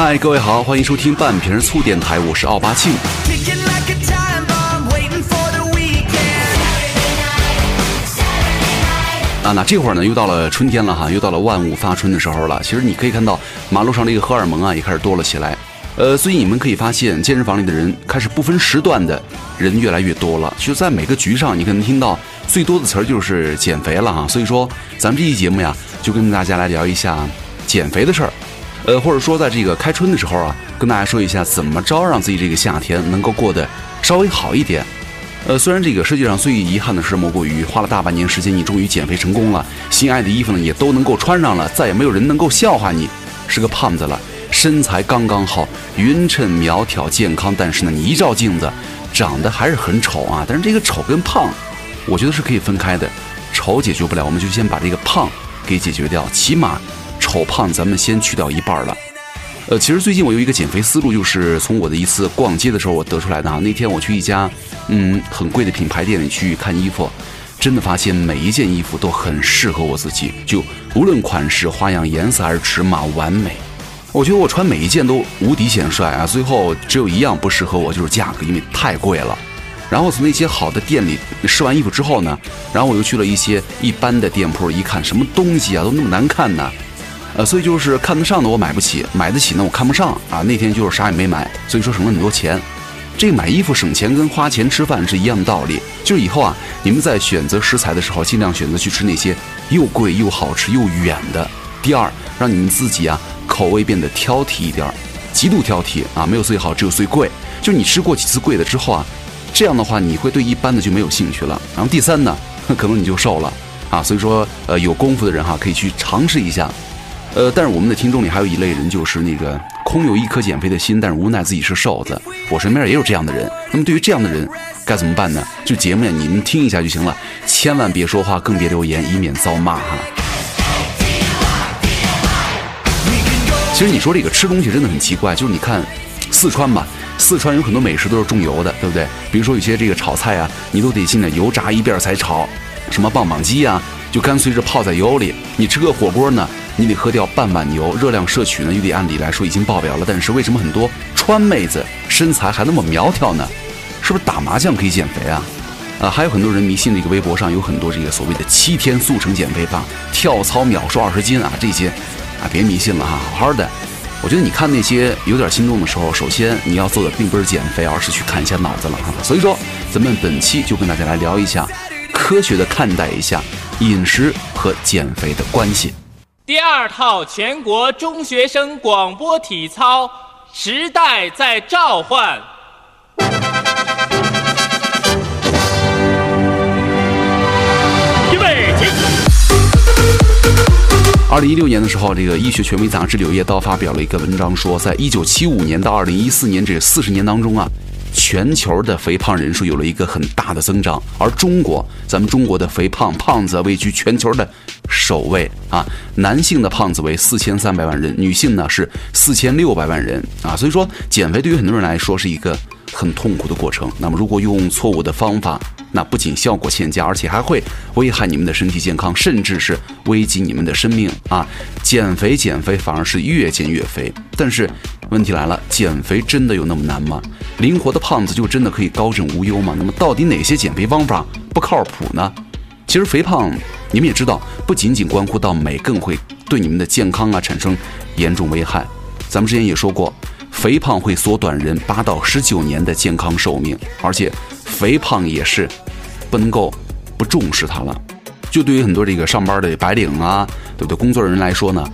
嗨，各位好，欢迎收听半瓶醋电台，我是奥巴庆。啊，那这会儿呢，又到了春天了哈，又到了万物发春的时候了。其实你可以看到马路上这个荷尔蒙啊，也开始多了起来。呃，所以你们可以发现，健身房里的人开始不分时段的人越来越多了。就在每个局上，你可能听到最多的词儿就是减肥了哈。所以说，咱们这期节目呀，就跟大家来聊一下减肥的事儿。呃，或者说在这个开春的时候啊，跟大家说一下怎么着让自己这个夏天能够过得稍微好一点。呃，虽然这个世界上最遗憾的事莫过于花了大半年时间，你终于减肥成功了，心爱的衣服呢也都能够穿上了，再也没有人能够笑话你是个胖子了，身材刚刚好，匀称苗条健康。但是呢，你一照镜子，长得还是很丑啊。但是这个丑跟胖，我觉得是可以分开的。丑解决不了，我们就先把这个胖给解决掉，起码丑胖咱们先去掉一半了。呃，其实最近我有一个减肥思路，就是从我的一次逛街的时候我得出来的啊。那天我去一家嗯很贵的品牌店里去看衣服，真的发现每一件衣服都很适合我自己，就无论款式、花样、颜色还是尺码，完美。我觉得我穿每一件都无敌显帅啊。最后只有一样不适合我，就是价格，因为太贵了。然后从那些好的店里试完衣服之后呢，然后我又去了一些一般的店铺，一看什么东西啊都那么难看呢。呃，所以就是看得上的我买不起，买得起呢我看不上啊。那天就是啥也没买，所以说省了很多钱。这买衣服省钱跟花钱吃饭是一样的道理。就是以后啊，你们在选择食材的时候，尽量选择去吃那些又贵又好吃又远的。第二，让你们自己啊口味变得挑剔一点，极度挑剔啊，没有最好，只有最贵。就你吃过几次贵的之后啊，这样的话你会对一般的就没有兴趣了。然后第三呢，可能你就瘦了啊。所以说，呃，有功夫的人哈，可以去尝试一下。呃，但是我们的听众里还有一类人，就是那个空有一颗减肥的心，但是无奈自己是瘦子。我身边也有这样的人。那么对于这样的人，该怎么办呢？就节目呀，你们听一下就行了，千万别说话，更别留言，以免遭骂哈。其实你说这个吃东西真的很奇怪，就是你看四川吧，四川有很多美食都是重油的，对不对？比如说有些这个炒菜啊，你都得进来油炸一遍才炒，什么棒棒鸡啊，就干脆是泡在油里。你吃个火锅呢？你得喝掉半碗牛，热量摄取呢又得按理来说已经爆表了。但是为什么很多川妹子身材还那么苗条呢？是不是打麻将可以减肥啊？啊，还有很多人迷信这个微博上有很多这个所谓的七天速成减肥法，跳操秒瘦二十斤啊，这些啊别迷信了哈，好好的。我觉得你看那些有点心动的时候，首先你要做的并不是减肥，而是去看一下脑子了哈。所以说，咱们本期就跟大家来聊一下，科学的看待一下饮食和减肥的关系。第二套全国中学生广播体操，时代在召唤。预备起！二零一六年的时候，这个医学权威杂志《柳叶刀》发表了一个文章，说，在一九七五年到二零一四年这四十年当中啊。全球的肥胖人数有了一个很大的增长，而中国，咱们中国的肥胖胖子位居全球的首位啊！男性的胖子为四千三百万人，女性呢是四千六百万人啊！所以说，减肥对于很多人来说是一个很痛苦的过程。那么，如果用错误的方法，那不仅效果欠佳，而且还会危害你们的身体健康，甚至是危及你们的生命啊！减肥减肥反而是越减越肥，但是问题来了，减肥真的有那么难吗？灵活的胖子就真的可以高枕无忧吗？那么到底哪些减肥方法不靠谱呢？其实肥胖你们也知道，不仅仅关乎到美，更会对你们的健康啊产生严重危害。咱们之前也说过，肥胖会缩短人八到十九年的健康寿命，而且。肥胖也是不能够不重视它了。就对于很多这个上班的白领啊，对不对？工作人员来说呢，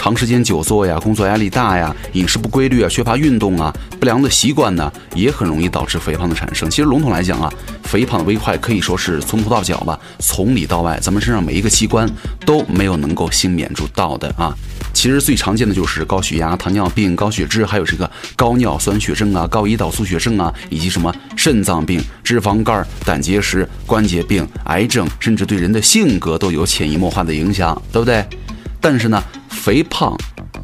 长时间久坐呀，工作压力大呀，饮食不规律啊，缺乏运动啊，不良的习惯呢，也很容易导致肥胖的产生。其实笼统来讲啊，肥胖的危害可以说是从头到脚吧，从里到外，咱们身上每一个器官都没有能够幸免住到的啊。其实最常见的就是高血压、糖尿病、高血脂，还有这个高尿酸血症啊、高胰岛素血症啊，以及什么肾脏病、脂肪肝、胆结石、关节病、癌症，甚至对人的性格都有潜移默化的影响，对不对？但是呢，肥胖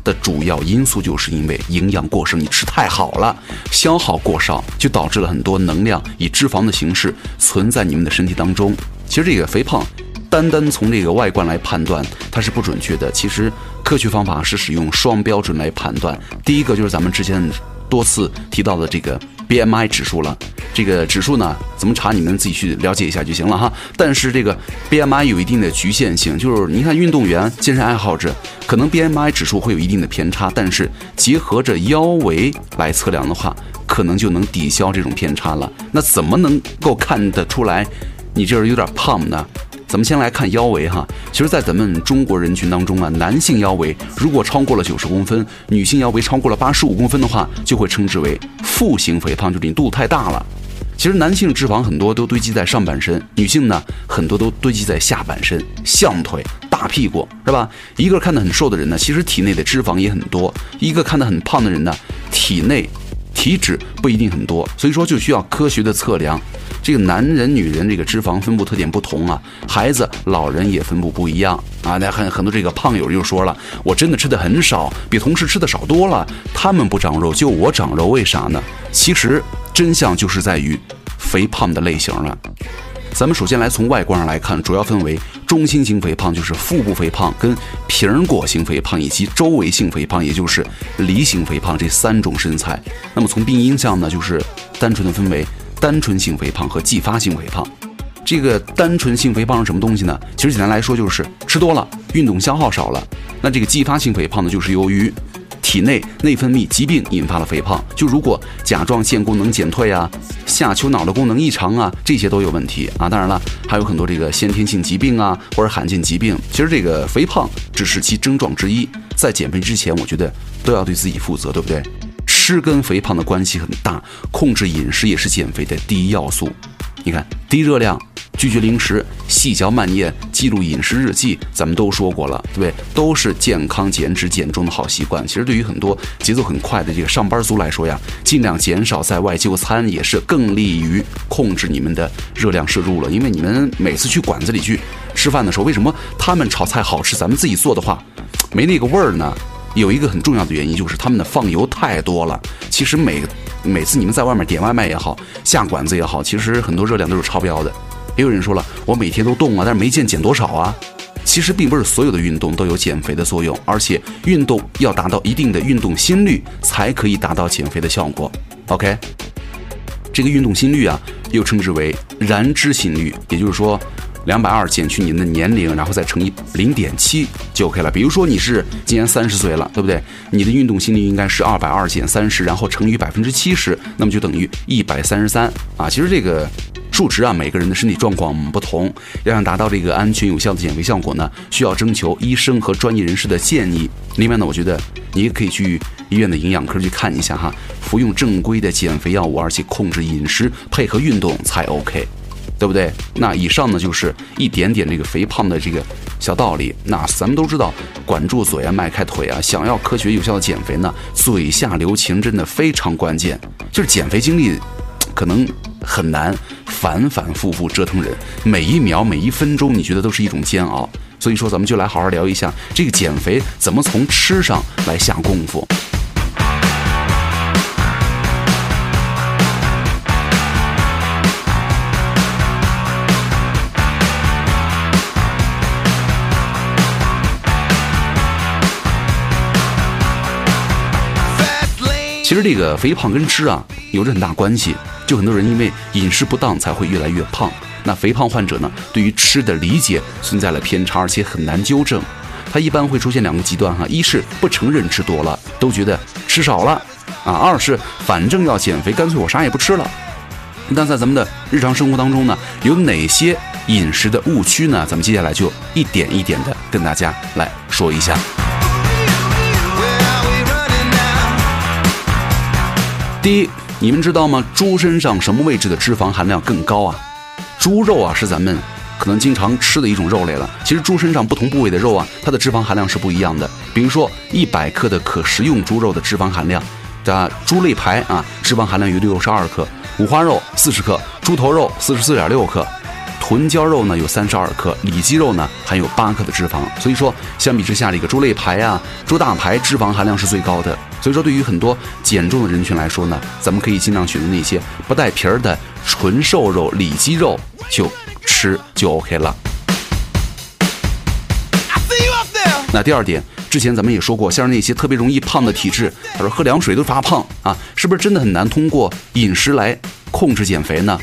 的主要因素就是因为营养过剩，你吃太好了，消耗过少，就导致了很多能量以脂肪的形式存在你们的身体当中。其实这个肥胖。单单从这个外观来判断，它是不准确的。其实科学方法是使用双标准来判断。第一个就是咱们之前多次提到的这个 BMI 指数了。这个指数呢，怎么查？你们自己去了解一下就行了哈。但是这个 BMI 有一定的局限性，就是你看运动员、健身爱好者，可能 BMI 指数会有一定的偏差，但是结合着腰围来测量的话，可能就能抵消这种偏差了。那怎么能够看得出来你这儿有点胖呢？咱们先来看腰围哈，其实，在咱们中国人群当中啊，男性腰围如果超过了九十公分，女性腰围超过了八十五公分的话，就会称之为腹型肥胖，就是你肚子太大了。其实男性脂肪很多都堆积在上半身，女性呢很多都堆积在下半身，象腿、大屁股，是吧？一个看得很瘦的人呢，其实体内的脂肪也很多；一个看得很胖的人呢，体内体脂不一定很多。所以说就需要科学的测量。这个男人、女人这个脂肪分布特点不同啊，孩子、老人也分布不一样啊。那很很多这个胖友又说了，我真的吃的很少，比同事吃的少多了，他们不长肉，就我长肉，为啥呢？其实。真相就是在于肥胖的类型了。咱们首先来从外观上来看，主要分为中心型肥胖，就是腹部肥胖；跟苹果型肥胖，以及周围性肥胖，也就是梨形肥胖这三种身材。那么从病因上呢，就是单纯的分为单纯性肥胖和继发性肥胖。这个单纯性肥胖是什么东西呢？其实简单来说就是吃多了，运动消耗少了。那这个继发性肥胖呢，就是由于体内内分泌疾病引发了肥胖，就如果甲状腺功能减退啊，下丘脑的功能异常啊，这些都有问题啊。当然了，还有很多这个先天性疾病啊，或者罕见疾病。其实这个肥胖只是其症状之一，在减肥之前，我觉得都要对自己负责，对不对？吃跟肥胖的关系很大，控制饮食也是减肥的第一要素。你看，低热量。拒绝零食，细嚼慢咽，记录饮食日记，咱们都说过了，对不对？都是健康减脂减重的好习惯。其实对于很多节奏很快的这个上班族来说呀，尽量减少在外就餐，也是更利于控制你们的热量摄入了。因为你们每次去馆子里去吃饭的时候，为什么他们炒菜好吃，咱们自己做的话没那个味儿呢？有一个很重要的原因就是他们的放油太多了。其实每每次你们在外面点外卖也好，下馆子也好，其实很多热量都是超标的。也有人说了，我每天都动啊，但是没见减多少啊。其实并不是所有的运动都有减肥的作用，而且运动要达到一定的运动心率才可以达到减肥的效果。OK，这个运动心率啊，又称之为燃脂心率，也就是说，两百二减去您的年龄，然后再乘以零点七就 OK 了。比如说你是今年三十岁了，对不对？你的运动心率应该是二百二减三十，然后乘以百分之七十，那么就等于一百三十三啊。其实这个。数值啊，每个人的身体状况不同，要想达到这个安全有效的减肥效果呢，需要征求医生和专业人士的建议。另外呢，我觉得你也可以去医院的营养科去看一下哈，服用正规的减肥药物，而且控制饮食，配合运动才 OK，对不对？那以上呢就是一点点这个肥胖的这个小道理。那咱们都知道，管住嘴啊，迈开腿啊，想要科学有效的减肥呢，嘴下留情真的非常关键。就是减肥经历，可能很难。反反复复折腾人，每一秒每一分钟，你觉得都是一种煎熬。所以说，咱们就来好好聊一下这个减肥怎么从吃上来下功夫。其实这个肥胖跟吃啊有着很大关系。就很多人因为饮食不当才会越来越胖。那肥胖患者呢，对于吃的理解存在了偏差，而且很难纠正。他一般会出现两个极端哈：一是不承认吃多了，都觉得吃少了啊；二是反正要减肥，干脆我啥也不吃了。那在咱们的日常生活当中呢，有哪些饮食的误区呢？咱们接下来就一点一点的跟大家来说一下。第一。你们知道吗？猪身上什么位置的脂肪含量更高啊？猪肉啊，是咱们可能经常吃的一种肉类了。其实猪身上不同部位的肉啊，它的脂肪含量是不一样的。比如说，一百克的可食用猪肉的脂肪含量，的猪肋排啊，脂肪含量有六十二克；五花肉四十克；猪头肉四十四点六克。臀胶肉呢有三十二克，里脊肉呢含有八克的脂肪，所以说相比之下，这个猪肋排啊、猪大排脂肪含量是最高的。所以说，对于很多减重的人群来说呢，咱们可以尽量选择那些不带皮儿的纯瘦肉、里脊肉，就吃就 OK 了。那第二点，之前咱们也说过，像那些特别容易胖的体质，他说喝凉水都发胖啊，是不是真的很难通过饮食来控制减肥呢？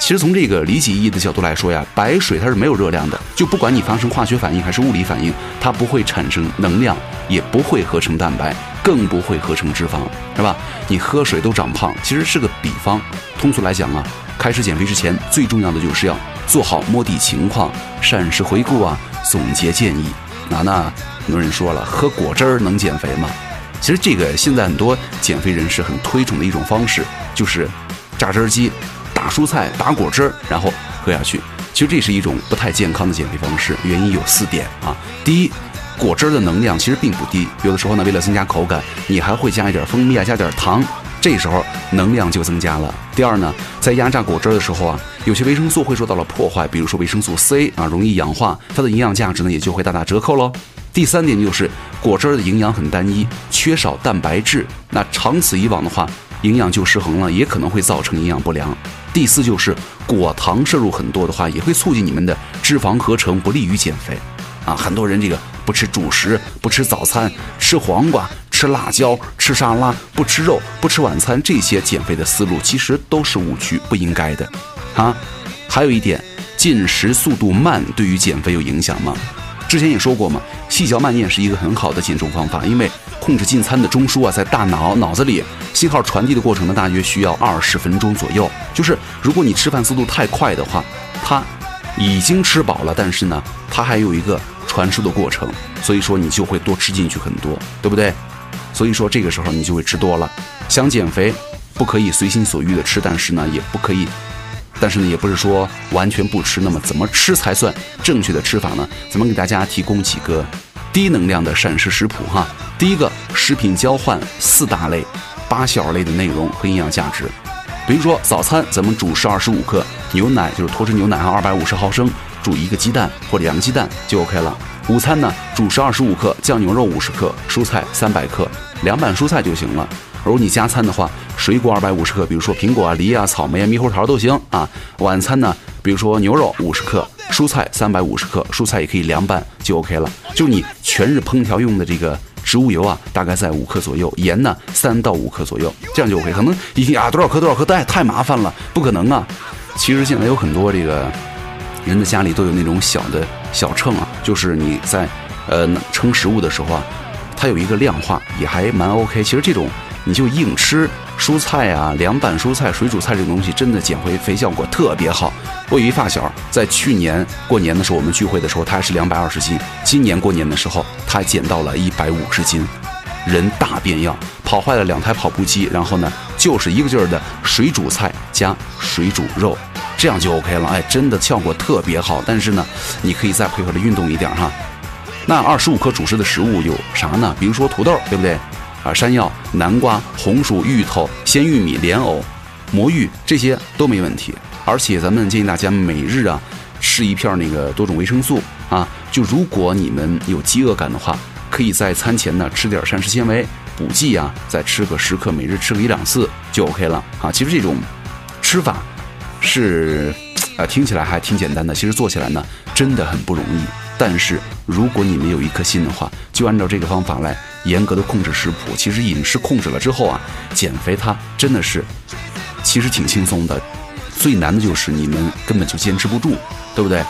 其实从这个理解意义的角度来说呀，白水它是没有热量的，就不管你发生化学反应还是物理反应，它不会产生能量，也不会合成蛋白，更不会合成脂肪，是吧？你喝水都长胖，其实是个比方。通俗来讲啊，开始减肥之前，最重要的就是要做好摸底情况、膳食回顾啊、总结建议。那那很多人说了，喝果汁儿能减肥吗？其实这个现在很多减肥人士很推崇的一种方式，就是榨汁机。打蔬菜，打果汁儿，然后喝下去。其实这是一种不太健康的减肥方式，原因有四点啊。第一，果汁儿的能量其实并不低，有的时候呢，为了增加口感，你还会加一点蜂蜜啊，加点糖，这时候能量就增加了。第二呢，在压榨果汁儿的时候啊，有些维生素会受到了破坏，比如说维生素 C 啊，容易氧化，它的营养价值呢也就会大打折扣喽。第三点就是果汁儿的营养很单一，缺少蛋白质，那长此以往的话。营养就失衡了，也可能会造成营养不良。第四就是果糖摄入很多的话，也会促进你们的脂肪合成，不利于减肥。啊，很多人这个不吃主食，不吃早餐，吃黄瓜，吃辣椒，吃沙拉，不吃肉，不吃晚餐，这些减肥的思路其实都是误区，不应该的。啊，还有一点，进食速度慢对于减肥有影响吗？之前也说过嘛，细嚼慢咽是一个很好的减重方法，因为。控制进餐的中枢啊，在大脑脑子里，信号传递的过程呢，大约需要二十分钟左右。就是如果你吃饭速度太快的话，它已经吃饱了，但是呢，它还有一个传输的过程，所以说你就会多吃进去很多，对不对？所以说这个时候你就会吃多了。想减肥，不可以随心所欲的吃，但是呢，也不可以，但是呢，也不是说完全不吃。那么怎么吃才算正确的吃法呢？咱们给大家提供几个。低能量的膳食食谱哈，第一个食品交换四大类，八小类的内容和营养价值。比如说早餐，咱们主食二十五克，牛奶就是脱脂牛奶啊，二百五十毫升，煮一个鸡蛋或者两个鸡蛋就 OK 了。午餐呢，主食二十五克，酱牛肉五十克，蔬菜三百克，凉拌蔬菜就行了。如果你加餐的话，水果二百五十克，比如说苹果啊、梨啊、草莓啊、猕猴桃都行啊。晚餐呢，比如说牛肉五十克。蔬菜三百五十克，蔬菜也可以凉拌就 OK 了。就你全日烹调用的这个植物油啊，大概在五克左右，盐呢三到五克左右，这样就 OK。可能一听啊多少克多少克，太太麻烦了，不可能啊。其实现在有很多这个人的家里都有那种小的小秤啊，就是你在呃称食物的时候啊，它有一个量化，也还蛮 OK。其实这种你就硬吃。蔬菜啊，凉拌蔬菜、水煮菜这种东西，真的减回肥效果特别好。我有一发小，在去年过年的时候，我们聚会的时候，他还是两百二十斤。今年过年的时候，他减到了一百五十斤，人大变样，跑坏了两台跑步机，然后呢，就是一个劲儿的水煮菜加水煮肉，这样就 OK 了。哎，真的效果特别好。但是呢，你可以再配合着运动一点哈。那二十五克主食的食物有啥呢？比如说土豆，对不对？啊，山药、南瓜、红薯、芋头、鲜玉米、莲藕、魔芋这些都没问题。而且咱们建议大家每日啊吃一片那个多种维生素啊。就如果你们有饥饿感的话，可以在餐前呢吃点膳食纤维补剂啊，再吃个十克，每日吃个一两次就 OK 了啊。其实这种吃法是啊听起来还挺简单的，其实做起来呢真的很不容易。但是如果你们有一颗心的话，就按照这个方法来。严格的控制食谱，其实饮食控制了之后啊，减肥它真的是，其实挺轻松的。最难的就是你们根本就坚持不住，对不对？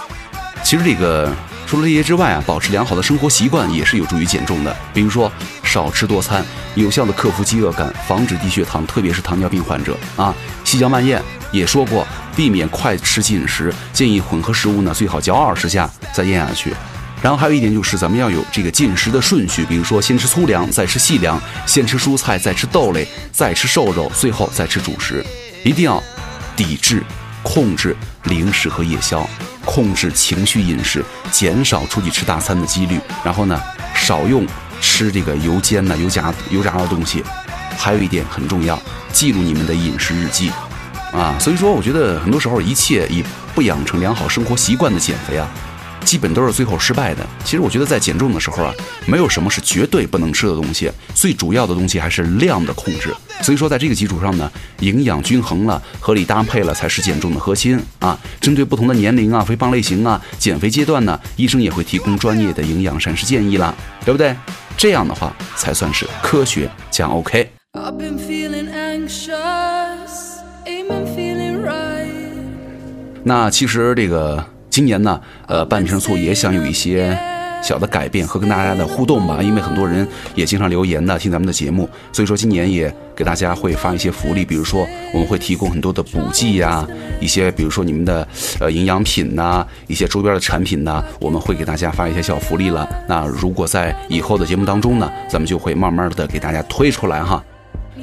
其实这个除了这些之外啊，保持良好的生活习惯也是有助于减重的。比如说少吃多餐，有效的克服饥饿感，防止低血糖，特别是糖尿病患者啊。细嚼慢咽也说过，避免快吃进食，建议混合食物呢最好嚼二十下再咽下去。然后还有一点就是，咱们要有这个进食的顺序，比如说先吃粗粮，再吃细粮；先吃蔬菜，再吃豆类，再吃瘦肉，最后再吃主食。一定要抵制、控制零食和夜宵，控制情绪饮食，减少出去吃大餐的几率。然后呢，少用吃这个油煎的、油炸、油炸的东西。还有一点很重要，记录你们的饮食日记啊。所以说，我觉得很多时候一切以不养成良好生活习惯的减肥啊。基本都是最后失败的。其实我觉得在减重的时候啊，没有什么是绝对不能吃的东西，最主要的东西还是量的控制。所以说，在这个基础上呢，营养均衡了，合理搭配了，才是减重的核心啊。针对不同的年龄啊、肥胖类型啊、减肥阶段呢，医生也会提供专业的营养膳食建议啦，对不对？这样的话才算是科学加 OK。那其实这个今年呢，呃，半瓶醋也想有一些小的改变和跟大家的互动吧，因为很多人也经常留言呢，听咱们的节目，所以说今年也给大家会发一些福利，比如说我们会提供很多的补剂呀，一些比如说你们的呃营养品呐，一些周边的产品呐，我们会给大家发一些小福利了。那如果在以后的节目当中呢，咱们就会慢慢的给大家推出来哈。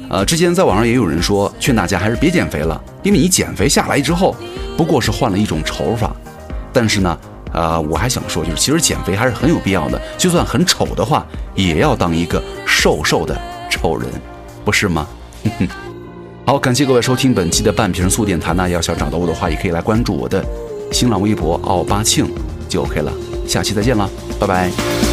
呃，之前在网上也有人说，劝大家还是别减肥了，因为你减肥下来之后，不过是换了一种丑法。但是呢，呃，我还想说，就是其实减肥还是很有必要的，就算很丑的话，也要当一个瘦瘦的丑人，不是吗？好，感谢各位收听本期的半瓶醋电台那。要想找到我的话，也可以来关注我的新浪微博奥巴庆，就 OK 了。下期再见了，拜拜。